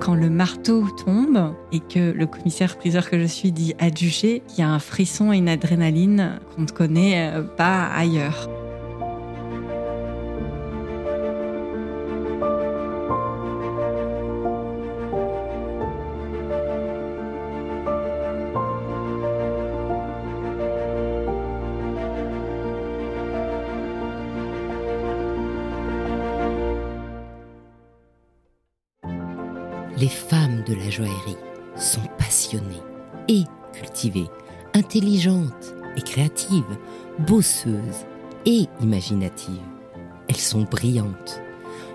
quand le marteau tombe et que le commissaire-priseur que je suis dit adjugé, il y a un frisson et une adrénaline qu'on ne connaît euh, pas ailleurs. Bosseuses et imaginatives. Elles sont brillantes.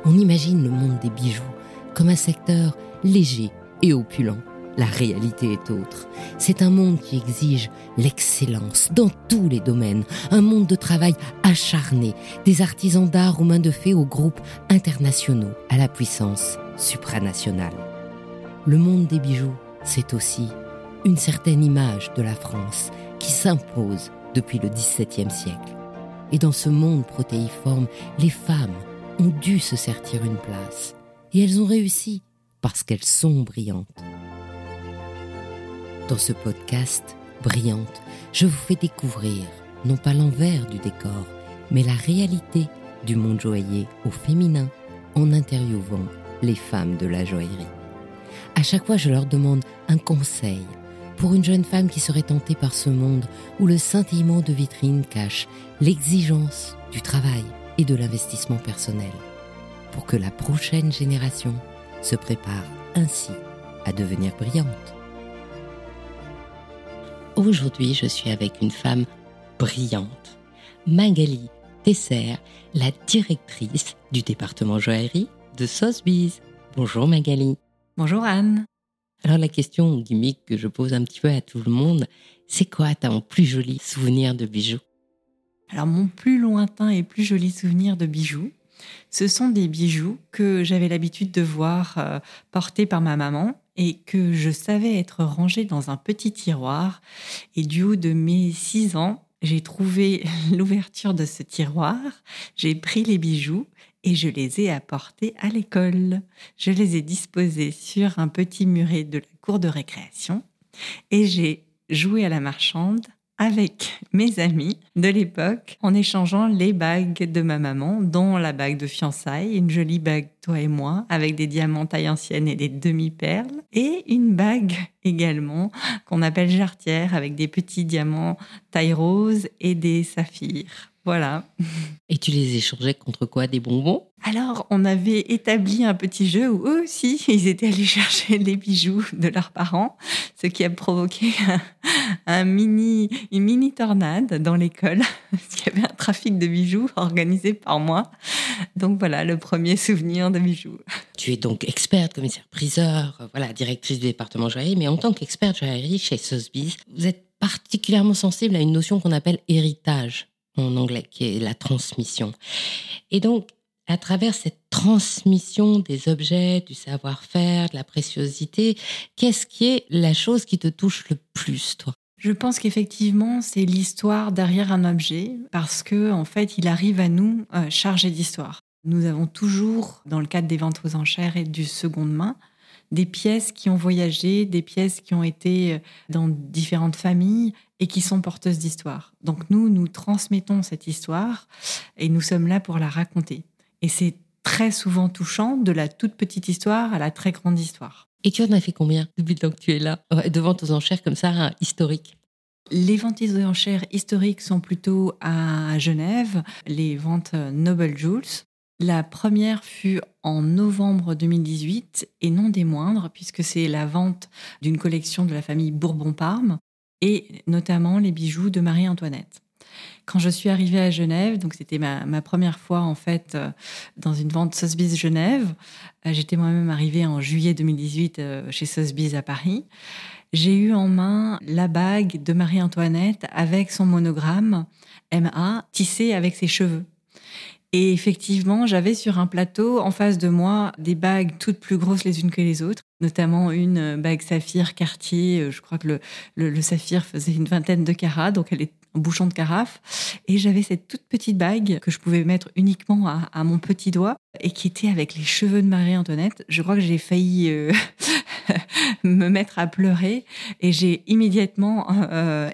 On imagine le monde des bijoux comme un secteur léger et opulent. La réalité est autre. C'est un monde qui exige l'excellence dans tous les domaines, un monde de travail acharné, des artisans d'art aux mains de fées aux groupes internationaux à la puissance supranationale. Le monde des bijoux, c'est aussi une certaine image de la France qui s'impose depuis le XVIIe siècle. Et dans ce monde protéiforme, les femmes ont dû se sertir une place. Et elles ont réussi parce qu'elles sont brillantes. Dans ce podcast, Brillante, je vous fais découvrir non pas l'envers du décor, mais la réalité du monde joaillier au féminin en interviewant les femmes de la joaillerie. À chaque fois, je leur demande un conseil pour une jeune femme qui serait tentée par ce monde où le scintillement de vitrine cache l'exigence du travail et de l'investissement personnel, pour que la prochaine génération se prépare ainsi à devenir brillante. Aujourd'hui, je suis avec une femme brillante, Magali Tesser, la directrice du département joaillerie de Sotheby's. Bonjour Magali. Bonjour Anne. Alors la question gimmick que je pose un petit peu à tout le monde, c'est quoi ton plus joli souvenir de bijoux? Alors mon plus lointain et plus joli souvenir de bijoux, ce sont des bijoux que j'avais l'habitude de voir euh, portés par ma maman et que je savais être rangés dans un petit tiroir. Et du haut de mes six ans, j'ai trouvé l'ouverture de ce tiroir, j'ai pris les bijoux et je les ai apportés à l'école. Je les ai disposés sur un petit muret de la cour de récréation et j'ai joué à la marchande avec mes amis de l'époque en échangeant les bagues de ma maman, dont la bague de fiançailles, une jolie bague toi et moi, avec des diamants taille ancienne et des demi-perles, et une bague également qu'on appelle jarretière avec des petits diamants taille rose et des saphirs. Voilà. Et tu les échangeais contre quoi? Des bonbons? Alors, on avait établi un petit jeu où eux aussi, ils étaient allés chercher les bijoux de leurs parents, ce qui a provoqué un, mini, une mini tornade dans l'école, parce qu'il y avait un trafic de bijoux organisé par moi. Donc voilà, le premier souvenir de bijoux. Tu es donc experte, commissaire priseur, voilà, directrice du département joaillerie, mais en tant qu'experte joaillerie chez Sotheby's, vous êtes particulièrement sensible à une notion qu'on appelle héritage en anglais, qui est la transmission. Et donc, à travers cette transmission des objets, du savoir-faire, de la préciosité, qu'est-ce qui est la chose qui te touche le plus, toi? Je pense qu'effectivement, c'est l'histoire derrière un objet parce que, en fait, il arrive à nous euh, chargé d'histoire. Nous avons toujours, dans le cadre des ventes aux enchères et du seconde main, des pièces qui ont voyagé, des pièces qui ont été euh, dans différentes familles et qui sont porteuses d'histoire. Donc nous, nous transmettons cette histoire et nous sommes là pour la raconter. Et c'est très souvent touchant, de la toute petite histoire à la très grande histoire. Et tu en as fait combien depuis le temps que tu es là, de ventes aux enchères comme ça, hein, historiques? Les ventes aux enchères historiques sont plutôt à Genève, les ventes Noble Jewels. La première fut en novembre 2018 et non des moindres puisque c'est la vente d'une collection de la famille Bourbon-Parme et notamment les bijoux de Marie-Antoinette. Quand je suis arrivée à Genève, donc c'était ma, première fois en fait euh, dans une vente Sotheby's Genève, euh, j'étais moi-même arrivée en juillet 2018 euh, chez Sotheby's à Paris. J'ai eu en main la bague de Marie-Antoinette avec son monogramme MA tissé avec ses cheveux. Et effectivement, j'avais sur un plateau en face de moi des bagues toutes plus grosses les unes que les autres, notamment une euh, bague saphir Cartier. Euh, je crois que le, saphir faisait une vingtaine de carats, donc elle est en bouchon de carafe. Et j'avais cette toute petite bague que je pouvais mettre uniquement à, mon petit doigt et qui était avec les cheveux de Marie-Antoinette. Je crois que j'ai failli euh, me mettre à pleurer et j'ai immédiatement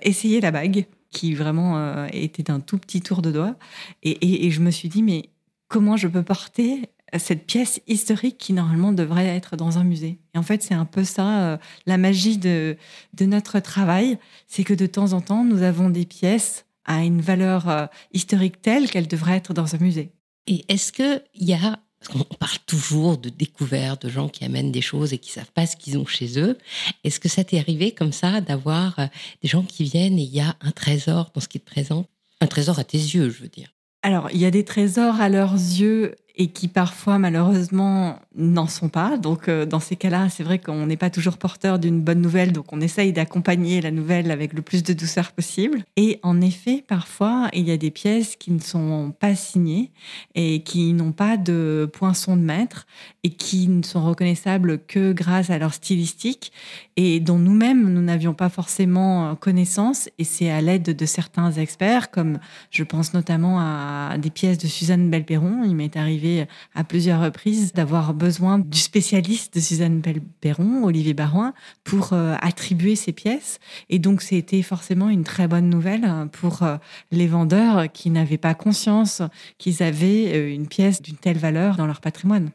essayé la bague qui vraiment euh, était d'un tout petit tour de doigt. Et, je me suis dit, mais comment je peux porter cette pièce historique qui normalement devrait être dans un musée? Et en fait, c'est un peu ça, euh, la magie de, de notre travail, c'est que de temps en temps, nous avons des pièces à une valeur euh, historique telle qu'elles devraient être dans un musée. Et est-ce qu'il y a parce qu'on parle toujours de découvertes, de gens qui amènent des choses et qui savent pas ce qu'ils ont chez eux. Est-ce que ça t'est arrivé comme ça d'avoir euh, des gens qui viennent et il y a un trésor dans ce qui te présente Un trésor à tes yeux, je veux dire. Alors, il y a des trésors à leurs yeux et qui parfois malheureusement n'en sont pas. Donc euh, dans ces cas-là, c'est vrai qu'on n'est pas toujours porteur d'une bonne nouvelle, donc on essaye d'accompagner la nouvelle avec le plus de douceur possible. Et en effet, parfois, il y a des pièces qui ne sont pas signées et qui n'ont pas de poinçon de maître et qui ne sont reconnaissables que grâce à leur stylistique et dont nous-mêmes, nous n'avions pas forcément connaissance. Et c'est à l'aide de certains experts, comme je pense notamment à des pièces de Suzanne Belperron. Il m'est arrivé à plusieurs reprises d'avoir besoin du spécialiste de Suzanne Perron, Olivier Barouin, pour euh, attribuer ces pièces. Et donc, c'était forcément une très bonne nouvelle euh, pour euh, les vendeurs qui n'avaient pas conscience qu'ils avaient une pièce d'une telle valeur dans leur patrimoine.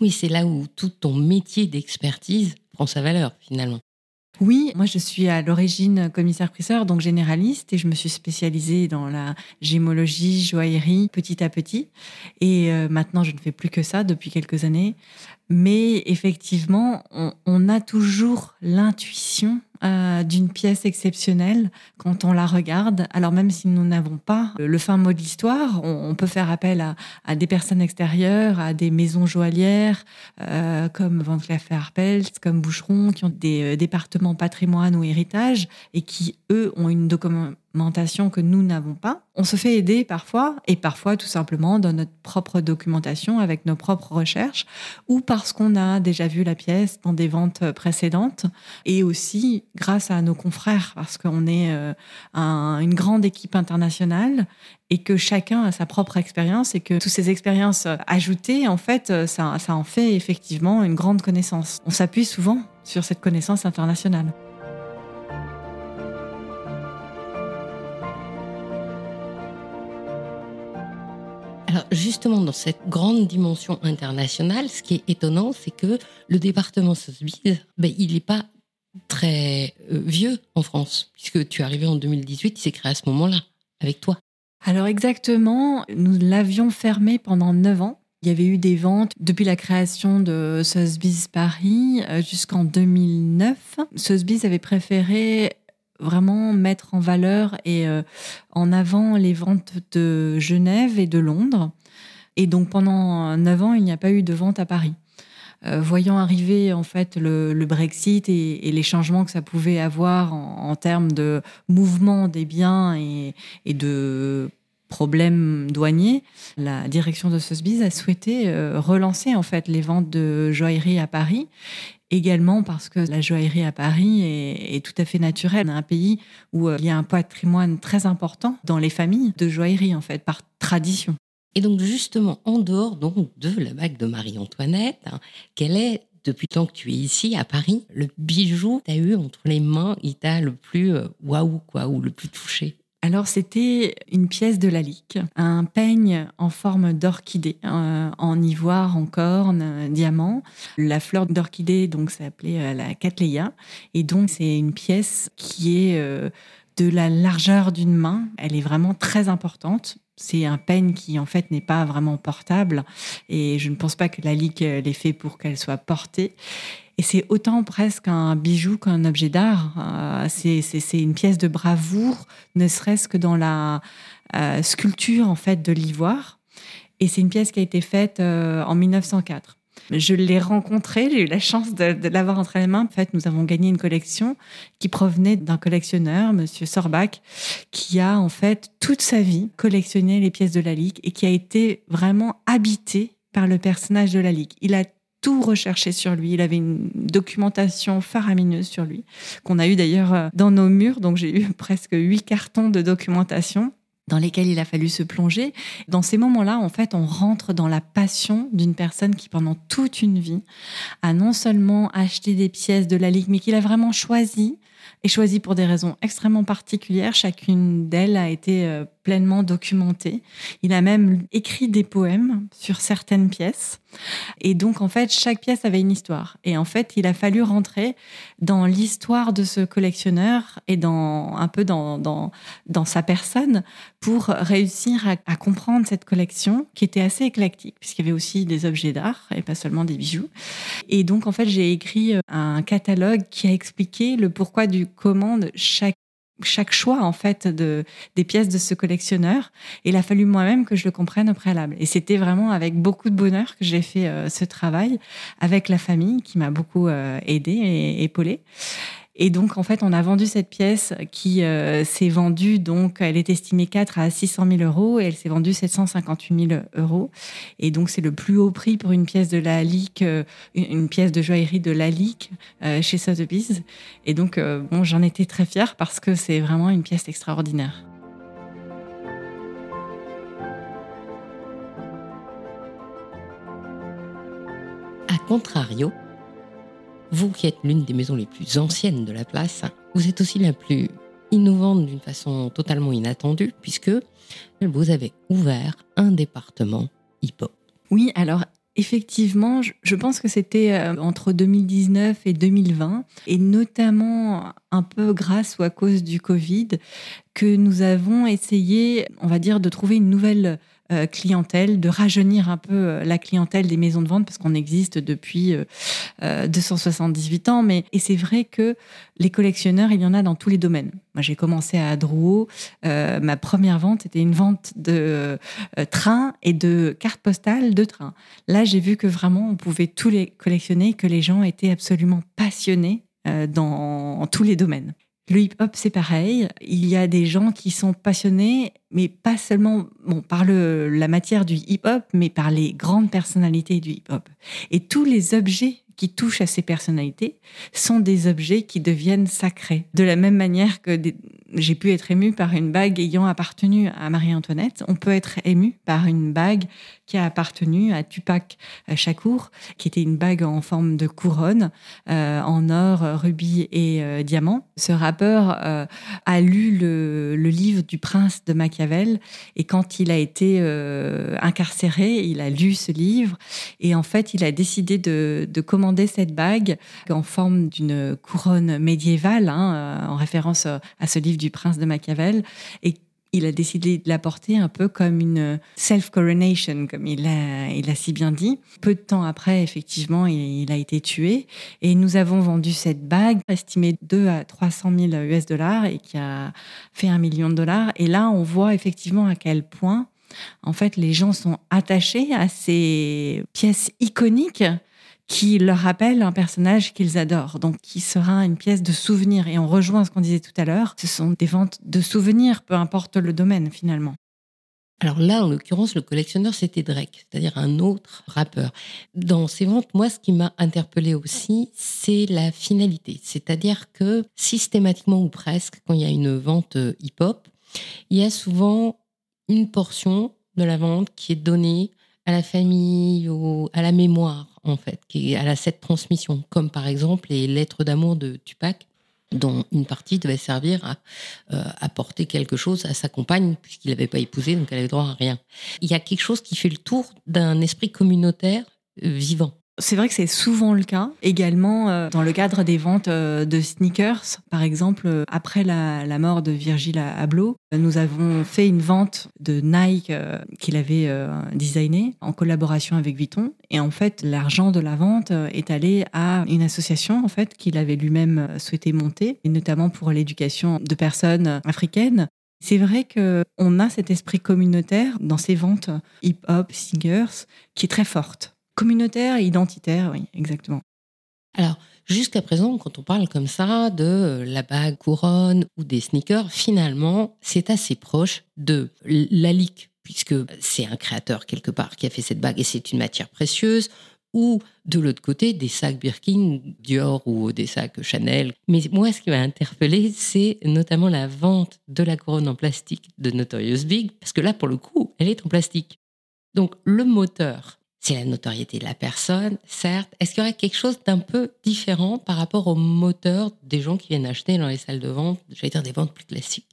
Oui, c'est là où tout ton métier d'expertise prend sa valeur finalement. Oui, moi je suis à l'origine commissaire-priseur, donc généraliste, et je me suis spécialisée dans la gémologie, joaillerie, petit à petit. Et euh, maintenant, je ne fais plus que ça depuis quelques années. Mais effectivement, on a toujours l'intuition euh, d'une pièce exceptionnelle quand on la regarde. Alors même si nous n'avons pas le fin mot de l'histoire, on, peut faire appel à, des personnes extérieures, à des maisons joaillières euh, comme Van Cleef Arpels, comme Boucheron, qui ont des euh, départements patrimoine ou héritage et qui, eux, ont une documentation que nous n'avons pas. On se fait aider parfois, et parfois tout simplement dans notre propre documentation, avec nos propres recherches, ou parce qu'on a déjà vu la pièce dans des ventes précédentes, et aussi grâce à nos confrères, parce qu'on est euh, une grande équipe internationale, et que chacun a sa propre expérience, et que toutes ces expériences ajoutées, en fait, ça en fait effectivement une grande connaissance. On s'appuie souvent sur cette connaissance internationale. Justement, dans cette grande dimension internationale, ce qui est étonnant, c'est que le département Sotheby's, ben, il n'est pas très euh, vieux en France, puisque tu es arrivé en 2018, il s'est créé à ce moment-là, avec toi. Alors exactement, nous l'avions fermé pendant neuf ans. Il y avait eu des ventes depuis la création de Sotheby's Paris euh, jusqu'en 2009. Sotheby's avait préféré vraiment mettre en valeur et euh, en avant les ventes de Genève et de Londres. Et donc pendant neuf ans, il n'y a pas eu de vente à Paris. Euh, voyant arriver en fait le, Brexit et, les changements que ça pouvait avoir en, termes de mouvement des biens et, de problèmes douaniers, la direction de Sotheby's a souhaité euh, relancer en fait les ventes de joaillerie à Paris également parce que la joaillerie à Paris est, tout à fait naturelle. Un pays où euh, il y a un patrimoine très important dans les familles de joaillerie, en fait, par tradition. Et donc, justement, en dehors donc, de la bague de Marie-Antoinette, hein, quel est depuis le temps que tu es ici à Paris, le bijou que tu as eu entre les mains, il t'a le plus euh, waouh, quoi, ou le plus touché? Alors c'était une pièce de la Lique, un peigne en forme d'orchidée, euh, en ivoire, en corne, euh, diamant. La fleur d'orchidée donc s'appelait euh, la Cattleya et donc c'est une pièce qui est de la largeur d'une main. Elle est vraiment très importante. C'est un peigne qui en fait n'est pas vraiment portable et je ne pense pas que la Lique l'ait fait pour qu'elle soit portée. Et c'est autant presque un bijou qu'un objet d'art. Euh, c'est une pièce de bravoure, ne serait-ce que dans la euh, sculpture en fait de l'ivoire. Et c'est une pièce qui a été faite euh, en 1904. Je l'ai rencontré, j'ai eu la chance de, l'avoir entre les mains. En fait, nous avons gagné une collection qui provenait d'un collectionneur, Monsieur Sorbach, qui a en fait toute sa vie collectionné les pièces de la Ligue et qui a été vraiment habité par le personnage de la Ligue. Il a tout recherché sur lui. Il avait une documentation faramineuse sur lui, qu'on a eu d'ailleurs euh, dans nos murs. Donc j'ai eu presque huit cartons de documentation dans lesquels il a fallu se plonger. Dans ces moments-là, en fait, on rentre dans la passion d'une personne qui, pendant toute une vie, a non seulement acheté des pièces de la Ligue, mais qu'il a vraiment choisi, et choisi pour des raisons extrêmement particulières. Chacune d'elles a été euh, pleinement documentée. Il a même écrit des poèmes sur certaines pièces. Et donc, en fait, chaque pièce avait une histoire. Et en fait, il a fallu rentrer dans l'histoire de ce collectionneur et dans un peu dans, dans, dans sa personne pour réussir à, comprendre cette collection qui était assez éclectique, puisqu'il y avait aussi des objets d'art et pas seulement des bijoux. Et donc, en fait, j'ai écrit un catalogue qui a expliqué le pourquoi du comment de chaque chaque choix en fait de des pièces de ce collectionneur. Il a fallu moi-même que je le comprenne au préalable. Et c'était vraiment avec beaucoup de bonheur que j'ai fait euh, ce travail avec la famille qui m'a beaucoup euh, aidé et épaulé. Et donc, en fait, on a vendu cette pièce qui euh, s'est vendue, donc, elle est estimée 4 à 600 000 euros et elle s'est vendue 758 000 euros. Et donc, c'est le plus haut prix pour une pièce de la LIC, euh, une pièce de joaillerie de la LIC euh, chez Sotheby's. Et donc, bon, j'en étais très fière parce que c'est vraiment une pièce extraordinaire. A contrario, vous qui êtes l'une des maisons les plus anciennes de la place, vous êtes aussi la plus innovante d'une façon totalement inattendue, puisque vous avez ouvert un département hip-hop. Oui, alors Effectivement, je pense que c'était euh, entre 2019 et 2020, et notamment un peu grâce ou à cause du Covid, que nous avons essayé, on va dire, de trouver une nouvelle euh, clientèle, de rajeunir un peu euh, la clientèle des maisons de vente parce qu'on existe depuis 278 euh, ans. Mais et c'est vrai que les collectionneurs, il y en a dans tous les domaines. Moi, j'ai commencé à Drouot. ma première vente était une vente de trains et de cartes postales de trains. Là, j'ai vu que vraiment on pouvait tous les collectionner, que les gens étaient absolument passionnés dans tous les domaines. Le hip-hop, c'est pareil. Il y a des gens qui sont passionnés, mais pas seulement bon, par le, la matière du hip-hop, mais par les grandes personnalités du hip-hop. Et tous les objets qui touchent à ces personnalités sont des objets qui deviennent sacrés. De la même manière que j'ai pu être ému par une bague ayant appartenu à Marie-Antoinette, on peut être ému par une bague qui a appartenu à Tupac Shakur, qui était une bague en forme de couronne, euh, en or, rubis et euh, diamant. Ce rappeur euh, a lu le, livre du prince de Machiavel et quand il a été euh, incarcéré, il a lu ce livre et en fait, il a décidé de, de cette bague en forme d'une couronne médiévale, hein, en référence à ce livre du prince de Machiavel, et il a décidé de la porter un peu comme une self-coronation, comme il l'a il a si bien dit. Peu de temps après, effectivement, il, a été tué. Et nous avons vendu cette bague, estimée 2 à 300 000 US dollars et qui a fait un million de dollars. Et là, on voit effectivement à quel point, en fait, les gens sont attachés à ces pièces iconiques qui leur rappelle un personnage qu'ils adorent, donc qui sera une pièce de souvenir. Et on rejoint ce qu'on disait tout à l'heure, ce sont des ventes de souvenirs, peu importe le domaine finalement. Alors là, en l'occurrence, le collectionneur, c'était Drake, c'est-à-dire un autre rappeur. Dans ces ventes, moi, ce qui m'a interpellé aussi, c'est la finalité. C'est-à-dire que systématiquement ou presque, quand il y a une vente euh, hip-hop, il y a souvent une portion de la vente qui est donnée à la famille ou à la mémoire, en fait, qui à cette transmission, comme par exemple les lettres d'amour de Tupac, dont une partie devait servir à euh, apporter quelque chose à sa compagne, puisqu'il n'avait pas épousé, donc elle avait droit à rien. Il y a quelque chose qui fait le tour d'un esprit communautaire euh, vivant. C'est vrai que c'est souvent le cas. Également, euh, dans le cadre des ventes euh, de sneakers, par exemple, euh, après la, mort de Virgil Abloh, nous avons fait une vente de Nike qu'il avait designé en collaboration avec Vuitton. Et en fait, l'argent de la vente est allé à une association en fait qu'il avait lui-même souhaité monter, et notamment pour l'éducation de personnes africaines. C'est vrai qu'on a cet esprit communautaire dans ces ventes hip-hop, singers, qui est très forte. Communautaire et identitaire, oui, exactement. Alors, jusqu'à présent, quand on parle comme ça de la bague couronne ou des sneakers, finalement, c'est assez proche de la puisque c'est un créateur quelque part qui a fait cette bague et c'est une matière précieuse, ou de l'autre côté, des sacs Birkin, Dior ou des sacs Chanel. Mais moi, ce qui m'a interpellé, c'est notamment la vente de la couronne en plastique de Notorious Big, parce que là, pour le coup, elle est en plastique. Donc, le moteur, c'est la notoriété de la personne, certes. Est-ce qu'il y aurait quelque chose d'un peu différent par rapport au moteur des gens qui viennent acheter dans les salles de vente, j'allais dire des ventes plus classiques?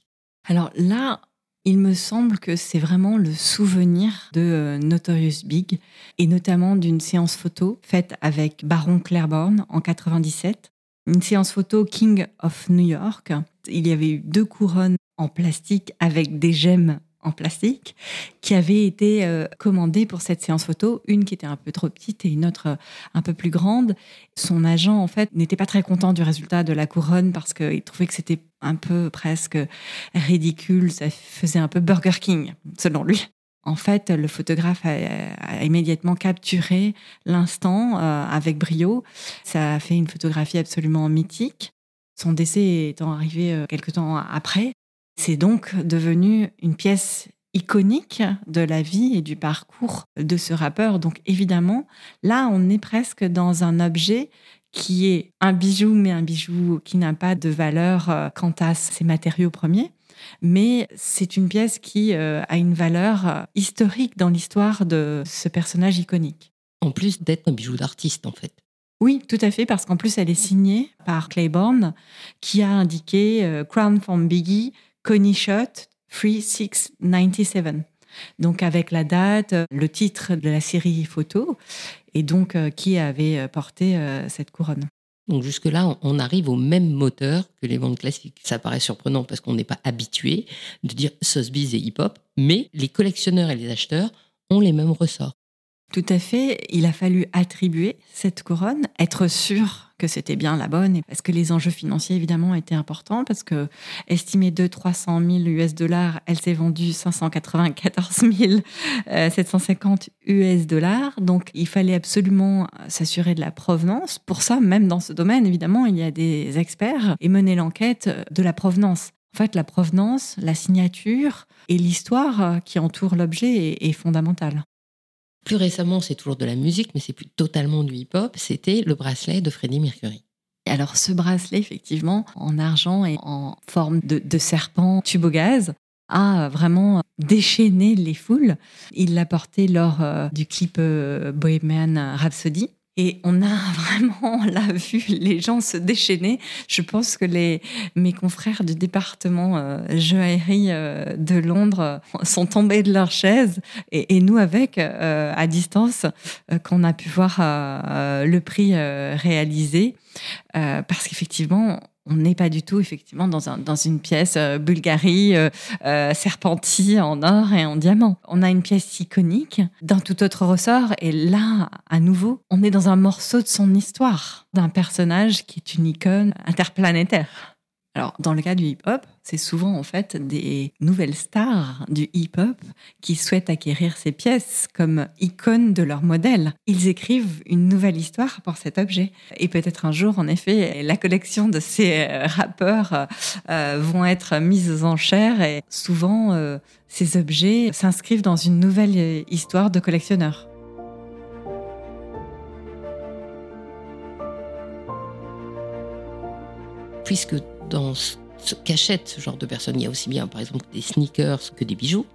Alors là, il me semble que c'est vraiment le souvenir de euh, Notorious Big et notamment d'une séance photo faite avec Baron Claiborne en 97. Une séance photo King of New York. Il y avait eu deux couronnes en plastique avec des gemmes en plastique qui avait été euh, pour cette séance photo, une qui était un peu trop petite et une autre euh, un peu plus grande. Son agent, en fait, n'était pas très content du résultat de la couronne parce qu'il trouvait que c'était un peu presque ridicule, ça faisait un peu Burger King, selon lui. En fait, le photographe a, immédiatement capturé l'instant euh, avec brio. Ça a fait une photographie absolument mythique. Son décès étant arrivé quelque temps après, c'est donc devenu une pièce iconique de la vie et du parcours de ce rappeur. Donc évidemment, là, on est presque dans un objet qui est un bijou, mais un bijou qui n'a pas de valeur euh, quant à ses matériaux premiers. Mais c'est une pièce qui euh, a une valeur euh, historique dans l'histoire de ce personnage iconique. En plus d'être un bijou d'artiste, en fait. Oui, tout à fait, parce qu'en plus, elle est signée par Claiborne, qui a indiqué Crown from Biggie, Connie Shot 3697. Donc avec la date, le titre de la série photo et donc euh, qui avait euh, porté euh, cette couronne. Donc jusque-là, on arrive au même moteur que les ventes classiques. Ça paraît surprenant parce qu'on n'est pas habitué de dire Sotheby's et hip-hop, mais les collectionneurs et les acheteurs ont les mêmes ressorts. Tout à fait. Il a fallu attribuer cette couronne, être sûr que c'était bien la bonne, parce que les enjeux financiers évidemment étaient importants, parce que estimée de 300 000 US dollars, elle s'est vendue 594 750 US dollars. Donc il fallait absolument s'assurer de la provenance. Pour ça, même dans ce domaine, évidemment, il y a des experts et mener l'enquête de la provenance. En fait, la provenance, la signature et l'histoire qui entoure l'objet est, fondamentale. Plus récemment, c'est toujours de la musique, mais c'est plus totalement du hip-hop. C'était le bracelet de Freddie Mercury. Alors ce bracelet, effectivement, en argent et en forme de, serpent tube au gaz, a vraiment déchaîné les foules. Il l'a porté lors euh, du clip euh, Bohemian Rhapsody. Et on a vraiment là vu les gens se déchaîner. Je pense que les, mes confrères du département euh, joaillerie euh, de Londres euh, sont tombés de leur chaise et, nous avec, euh, à distance, qu'on a pu voir le prix réalisé. parce qu'effectivement, on n'est pas du tout effectivement dans, un, dans une pièce euh, Bulgarie euh, euh, serpentie en or et en diamant. On a une pièce iconique d'un tout autre ressort et là, à nouveau, on est dans un morceau de son histoire, d'un personnage qui est une icône interplanétaire. Alors, dans le cas du hip-hop, c'est souvent en fait des nouvelles stars du hip-hop qui souhaitent acquérir ces pièces comme icônes de leur modèle. Ils écrivent une nouvelle histoire pour cet objet. Et peut-être un jour, en effet, la collection de ces euh, rappeurs euh, vont être mises aux enchères et souvent, euh, ces objets s'inscrivent dans une nouvelle histoire de collectionneurs. Puisque dans ce qu'achètent ce genre de personnes. Il y a aussi bien, par exemple, des sneakers que des bijoux.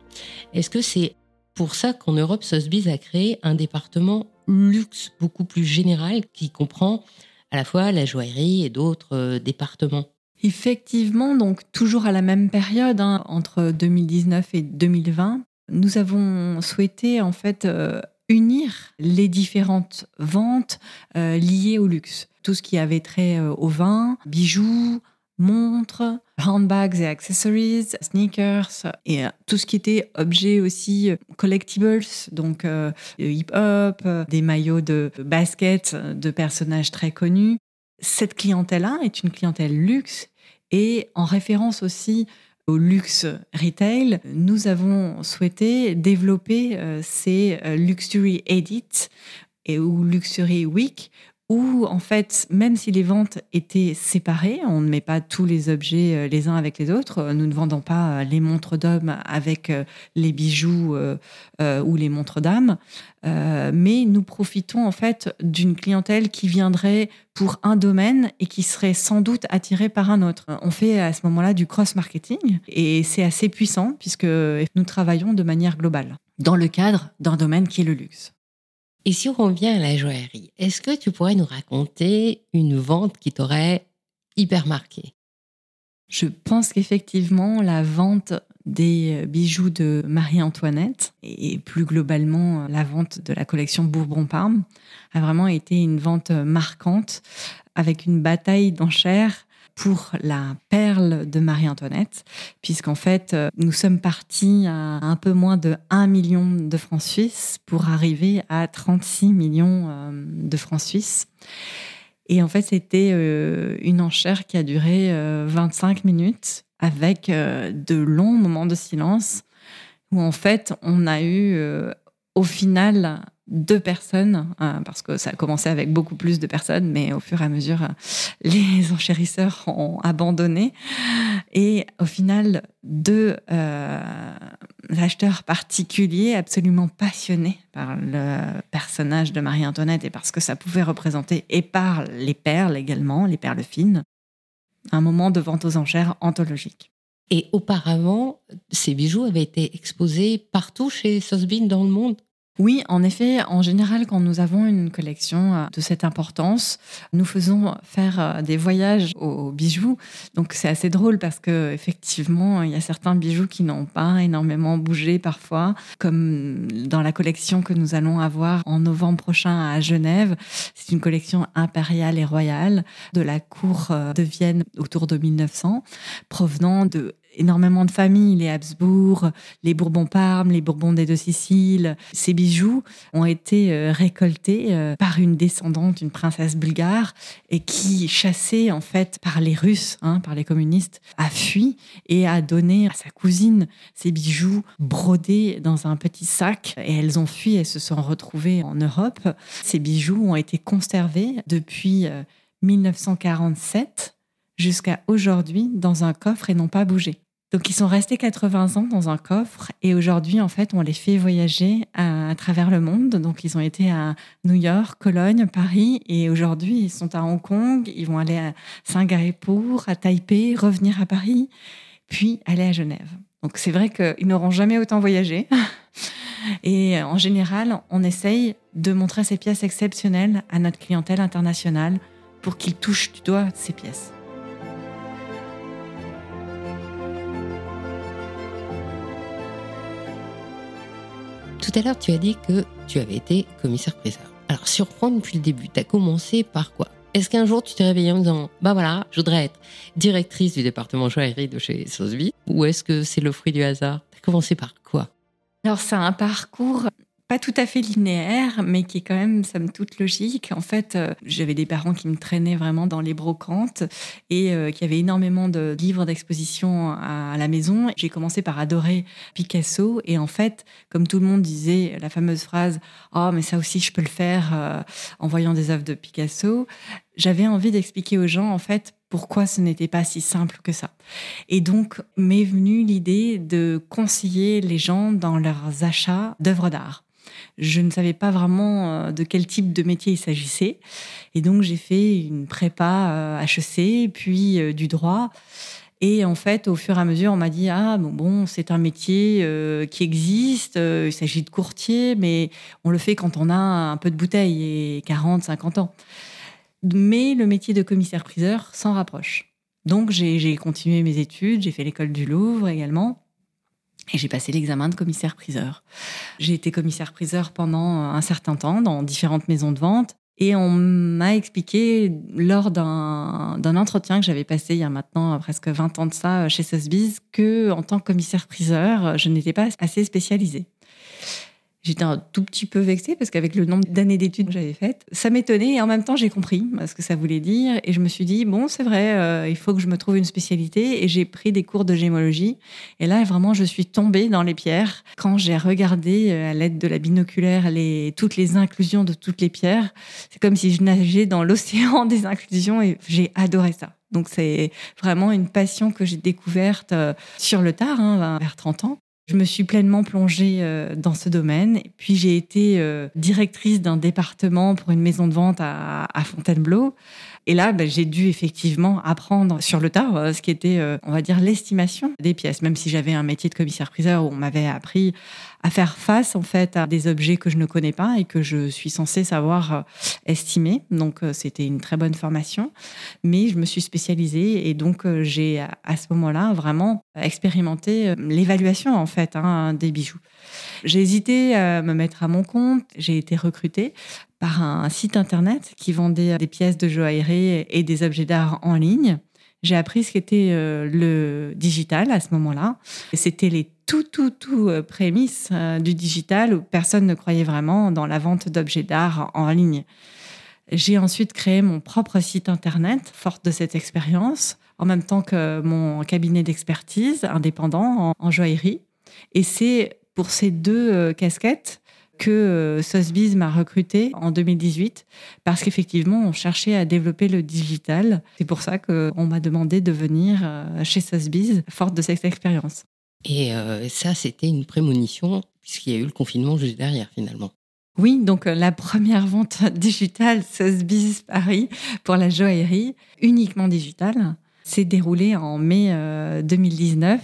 Est-ce que c'est pour ça qu'en Europe, Sotheby's a créé un département luxe beaucoup plus général qui comprend à la fois la joaillerie et d'autres euh, départements? Effectivement, donc toujours à la même période, hein, entre 2019 et 2020, nous avons souhaité en fait euh, unir les différentes ventes euh, liées au luxe. Tout ce qui avait trait au vin, bijoux, montres, handbags et accessories, sneakers et euh, tout ce qui était objet aussi euh, collectibles, donc euh, hip-hop, des maillots de basket de personnages très connus. Cette clientèle-là est une clientèle luxe et en référence aussi au luxe retail, nous avons souhaité développer ces luxury edits et ou Luxury Week, où en fait, même si les ventes étaient séparées, on ne met pas tous les objets euh, les uns avec les autres. Nous ne vendons pas euh, les montres d'hommes avec euh, les bijoux ou les montres d'âme, mais nous profitons en fait d'une clientèle qui viendrait pour un domaine et qui serait sans doute attirée par un autre. On fait à ce moment-là du cross-marketing et c'est assez puissant puisque nous travaillons de manière globale dans le cadre d'un domaine qui est le luxe. Et si on revient à la joaillerie, est-ce que tu pourrais nous raconter une vente qui t'aurait hyper marqué? Je pense qu'effectivement, la vente des bijoux de Marie-Antoinette et plus globalement la vente de la collection Bourbon-Parme a vraiment été une vente marquante avec une bataille d'enchères pour la perle de Marie-Antoinette, puisqu'en fait, euh, nous sommes partis à un peu moins de 1 million de francs suisses pour arriver à 36 millions euh, de francs suisses. Et en fait, c'était euh, une enchère qui a duré 25 minutes avec de longs moments de silence où en fait, on a eu au final deux personnes, euh, parce que ça a commencé avec beaucoup plus de personnes, mais au fur et à mesure, euh, les enchérisseurs ont abandonné. Et au final, deux euh, acheteurs particuliers, absolument passionnés par le personnage de Marie-Antoinette et parce que ça pouvait représenter, et par les perles également, les perles fines, un moment de vente aux enchères anthologique. Et auparavant, ces bijoux avaient été exposés partout chez Sotheby's dans le monde oui, en effet, en général, quand nous avons une collection euh, de cette importance, nous faisons faire euh, des voyages aux bijoux. Donc c'est assez drôle parce que effectivement, il y a certains bijoux qui n'ont pas énormément bougé parfois, comme dans la collection que nous allons avoir en novembre prochain à Genève. C'est une collection impériale et royale de la cour euh, de Vienne autour de 1900, provenant de énormément de familles, les Habsbourg, les Bourbons-Parme, les Bourbons des Deux-Siciles. Ces bijoux ont été euh, récoltés euh, par une descendante, une princesse bulgare, et qui, chassée en fait par les Russes, hein, par les communistes, a fui et a donné à sa cousine ces bijoux brodés dans un petit sac. Et elles ont fui et se sont retrouvées en Europe. Ces bijoux ont été conservés depuis 1947 euh, jusqu'à aujourd'hui dans un coffre et n'ont pas bougé. Donc ils sont restés 80 ans dans un coffre et aujourd'hui en fait on les fait voyager à, travers le monde. Donc ils ont été à New York, Cologne, Paris et aujourd'hui ils sont à Hong Kong, ils vont aller à Singapour, à Taipei, revenir à Paris, puis aller à Genève. Donc c'est vrai qu'ils n'auront jamais autant voyagé. Et en général, on essaye de montrer ces pièces exceptionnelles à notre clientèle internationale pour qu'ils touchent du doigt ces pièces. À l'heure, tu as dit que tu avais été commissaire-priseur. Alors, surprendre depuis le début, tu as commencé par quoi? Est-ce qu'un jour tu t'es réveillé en disant Bah voilà, je voudrais être directrice du département joaillerie de chez Sotheby Ou est-ce que c'est le fruit du hasard? Tu as commencé par quoi? Alors c'est un parcours pas tout à fait linéaire, mais qui est quand même, somme toute, logique. En fait, euh, j'avais des parents qui me traînaient vraiment dans les brocantes et euh, qui avaient énormément de livres d'exposition à, la maison. J'ai commencé par adorer Picasso et en fait, comme tout le monde disait la fameuse phrase « Oh, mais ça aussi, je peux le faire euh, en voyant des œuvres de Picasso », j'avais envie d'expliquer aux gens, en fait, pourquoi ce n'était pas si simple que ça. Et donc m'est venue l'idée de conseiller les gens dans leurs achats d'œuvres d'art. Je ne savais pas vraiment euh, de quel type de métier il s'agissait. Et donc, j'ai fait une prépa HEC, euh, puis euh, du droit. Et en fait, au fur et à mesure, on m'a dit ah bon, bon c'est un métier qui existe. il s'agit de courtier, mais on le fait quand on a un peu de bouteille et 40, 50 ans. Mais le métier de commissaire-priseur s'en rapproche. Donc j'ai continué mes études, j'ai fait l'école du Louvre également. Et j'ai passé l'examen de commissaire-priseur. J'ai été commissaire-priseur pendant un certain temps dans différentes maisons de vente. Et on m'a expliqué lors d'un entretien que j'avais passé il y a maintenant presque 20 ans de ça chez Sotheby's que en tant que commissaire-priseur, je n'étais pas assez spécialisée. J'étais un tout petit peu vexée parce qu'avec le nombre d'années d'études que j'avais faites, ça m'étonnait et en même temps j'ai compris ce que ça voulait dire et je me suis dit bon c'est vrai, euh, il faut que je me trouve une spécialité et j'ai pris des cours de gémologie et là vraiment je suis tombée dans les pierres quand j'ai regardé euh, à l'aide de la binoculaire toutes les inclusions de toutes les pierres. C'est comme si je nageais dans l'océan des inclusions et j'ai adoré ça. Donc c'est vraiment une passion que j'ai découverte euh, sur le tard, hein, vers 30 ans. Je me suis pleinement plongée euh, dans ce domaine. puis j'ai été euh, directrice d'un département pour une maison de vente à, Fontainebleau. Et là, ben, j'ai dû effectivement apprendre sur le tard euh, ce qui était, on va dire, l'estimation des pièces. Même si j'avais un métier de commissaire-priseur où on m'avait appris à faire face en fait à des objets que je ne connais pas et que je suis censée savoir euh, estimer. Donc euh, c'était une très bonne formation, mais je me suis spécialisée et donc euh, j'ai à ce moment-là vraiment expérimenté l'évaluation en fait hein, des bijoux. J'ai hésité à me mettre à mon compte. J'ai été recrutée par un site internet qui vendait des pièces de joaillerie et des objets d'art en ligne. J'ai appris ce qu'était le digital à ce moment-là. C'était les tout, tout, tout euh, prémisse euh, du digital où personne ne croyait vraiment dans la vente d'objets d'art en ligne. J'ai ensuite créé mon propre site internet, forte de cette expérience, en même temps que mon cabinet d'expertise indépendant en, joaillerie. Et c'est pour ces deux euh, casquettes que Sotheby's m'a recruté en 2018 parce qu'effectivement, on cherchait à développer le digital. C'est pour ça qu'on m'a demandé de venir chez Sotheby's, forte de cette expérience. Et euh, ça, c'était une prémonition, puisqu'il y a eu le confinement juste derrière, finalement. Oui, donc euh, la première vente digitale Sotheby's Paris pour la joaillerie, uniquement digitale, s'est déroulée en mai 2019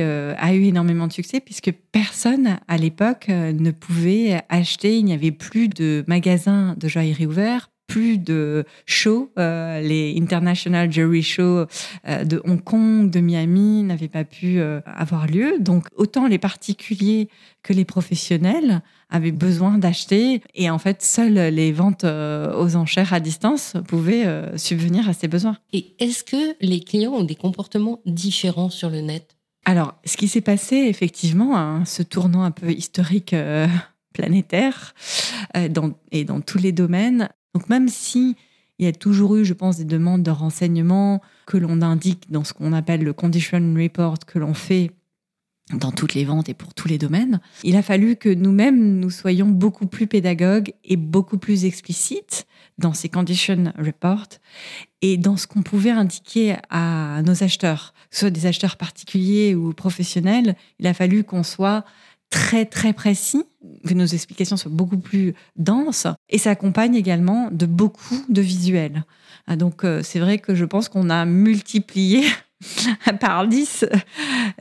euh, et a eu énormément de succès puisque personne à l'époque ne pouvait acheter, il n'y avait plus de magasins de joaillerie ouverts, plus de shows. Euh, les International Jewelry Show euh, de Hong Kong, de Miami n'avaient pas pu euh, avoir lieu. Donc autant les particuliers que les professionnels avaient besoin d'acheter et en fait seules les ventes aux enchères à distance pouvaient subvenir à ces besoins. Et est-ce que les clients ont des comportements différents sur le net? Alors, ce qui s'est passé effectivement, hein, ce tournant un peu historique planétaire dans, et dans tous les domaines, donc même si il y a toujours eu, je pense, des demandes de renseignements que l'on indique dans ce qu'on appelle le condition report que l'on fait dans toutes les ventes et pour tous les domaines. Il a fallu que nous-mêmes, nous soyons beaucoup plus pédagogues et beaucoup plus explicites dans ces condition reports et dans ce qu'on pouvait indiquer à nos acheteurs, que ce soit des acheteurs particuliers ou professionnels. Il a fallu qu'on soit très très précis, que nos explications soient beaucoup plus denses, et ça accompagne également de beaucoup de visuels. Ah, donc euh, c'est vrai que je pense qu'on a multiplié par 10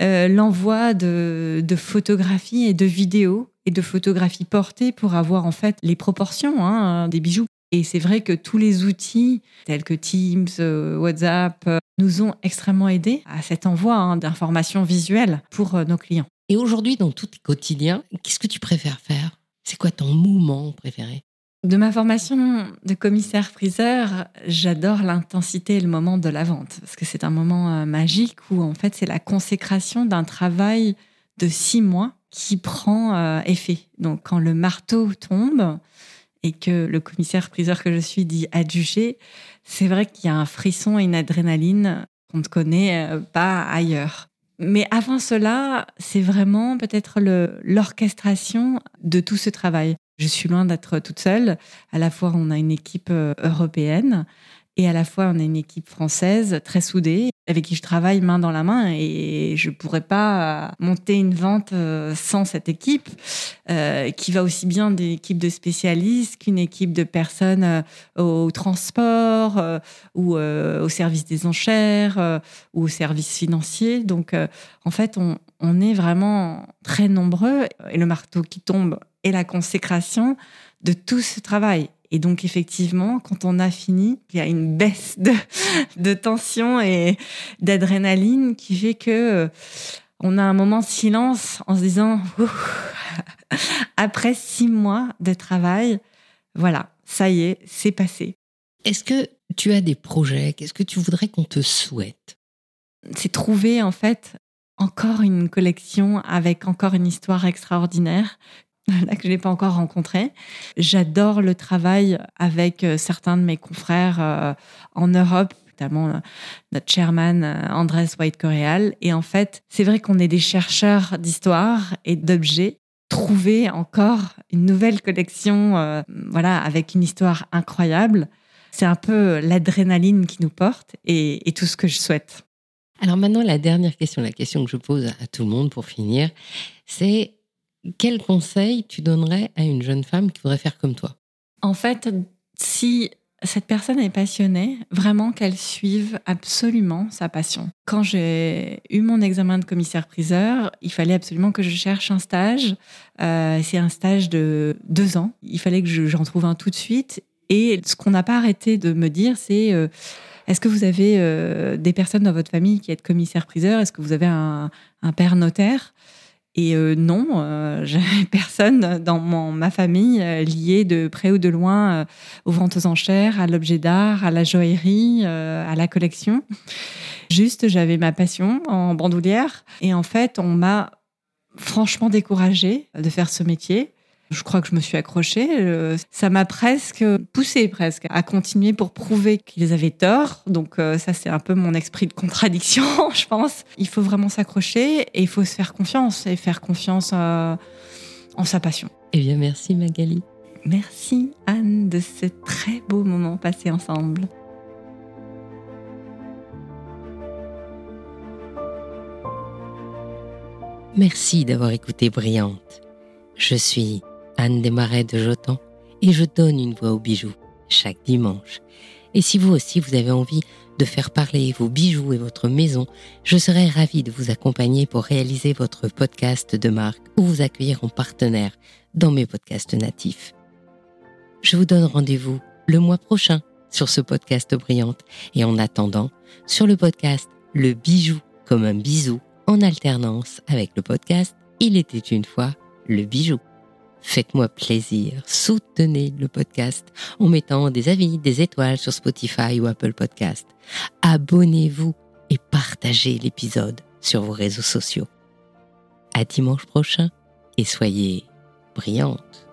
euh, l'envoi de, photographies et de vidéos et de photographies portées pour avoir en fait les proportions hein, des bijoux. Et c'est vrai que tous les outils tels que Teams, euh, WhatsApp nous ont extrêmement aidés à cet envoi hein, d'informations visuelles pour nos clients. Et aujourd'hui, dans tout tes quotidien, qu'est-ce que tu préfères faire? C'est quoi ton mouvement préféré? De ma formation de commissaire-priseur, j'adore l'intensité et le moment de la vente, parce que c'est un moment euh, magique où en fait c'est la consécration d'un travail de six mois qui prend euh, effet. Donc quand le marteau tombe et que le commissaire-priseur que je suis dit adjugé, c'est vrai qu'il y a un frisson et une adrénaline qu'on ne connaît euh, pas ailleurs. Mais avant cela, c'est vraiment peut-être l'orchestration de tout ce travail. Je suis loin d'être toute seule. À la fois, on a une équipe euh, européenne et à la fois, on a une équipe française très soudée avec qui je travaille main dans la main et je pourrais pas monter une vente euh, sans cette équipe euh, qui va aussi bien des équipes de spécialistes qu'une équipe de personnes euh, au transport ou au service des enchères ou au service financier. Donc en fait, on est vraiment très nombreux et le marteau qui tombe est la consécration de tout ce travail. Et donc, effectivement, quand on a fini, il y a une baisse de, tension et d'adrénaline qui fait que euh, on a un moment de silence en se disant, après six mois de travail, voilà, ça y est, c'est passé. Est-ce que tu as des projets? Qu'est-ce que tu voudrais qu'on te souhaite? C'est trouver, en fait, encore une collection avec encore une histoire extraordinaire là que je n'ai pas encore rencontré. J'adore le travail avec euh, certains de mes confrères euh, en Europe notamment euh, notre chairman Andrés White Coreal. Et en fait, c'est vrai qu'on est des chercheurs d'histoire et d'objets. Trouver encore une nouvelle collection, voilà, avec une histoire incroyable, c'est un peu l'adrénaline qui nous porte et tout ce que je souhaite. Alors maintenant, la dernière question, la question que je pose à tout le monde pour finir, c'est quel conseil tu donnerais à une jeune femme qui voudrait faire comme toi? En fait, si cette personne est passionnée, vraiment qu'elle suive absolument sa passion. Quand j'ai eu mon examen de commissaire-priseur, il fallait absolument que je cherche un stage. Euh, c'est un stage de deux ans. Il fallait que j'en trouve un tout de suite. Et ce qu'on n'a pas arrêté de me dire, c'est euh, est-ce que vous avez euh, des personnes dans votre famille qui êtes commissaire-priseur? Est-ce que vous avez un, un père notaire? Et euh, non, euh, j'avais personne dans ma famille euh, lié de près ou de loin aux ventes aux enchères, à l'objet d'art, à la joaillerie, à la collection. Juste, j'avais ma passion en bandoulière. Et en fait, on m'a franchement découragée de faire ce métier. Je crois que je me suis accrochée. Euh, ça m'a presque poussé presque à continuer pour prouver qu'ils avaient tort. Donc euh, ça, c'est un peu mon esprit de contradiction, je pense. Il faut vraiment s'accrocher et il faut se faire confiance et faire confiance euh, en sa passion. Eh bien, merci Magali. Merci Anne de ce très beau moment passé ensemble. Merci d'avoir écouté Brillante. Je suis Anne Desmarais de Jotan, et je donne une voix aux bijoux chaque dimanche. Et si vous aussi vous avez envie de faire parler vos bijoux et votre maison, je serai ravie de vous accompagner pour réaliser votre podcast de marque ou vous accueillir en partenaire dans mes podcasts natifs. Je vous donne rendez-vous le mois prochain sur ce podcast brillante et en attendant sur le podcast Le bijou comme un bisou en alternance avec le podcast Il était une fois le bijou. Faites-moi plaisir, soutenez le podcast en mettant des avis, des étoiles sur Spotify ou Apple Podcast. Abonnez-vous et partagez l'épisode sur vos réseaux sociaux. À dimanche prochain et soyez brillantes.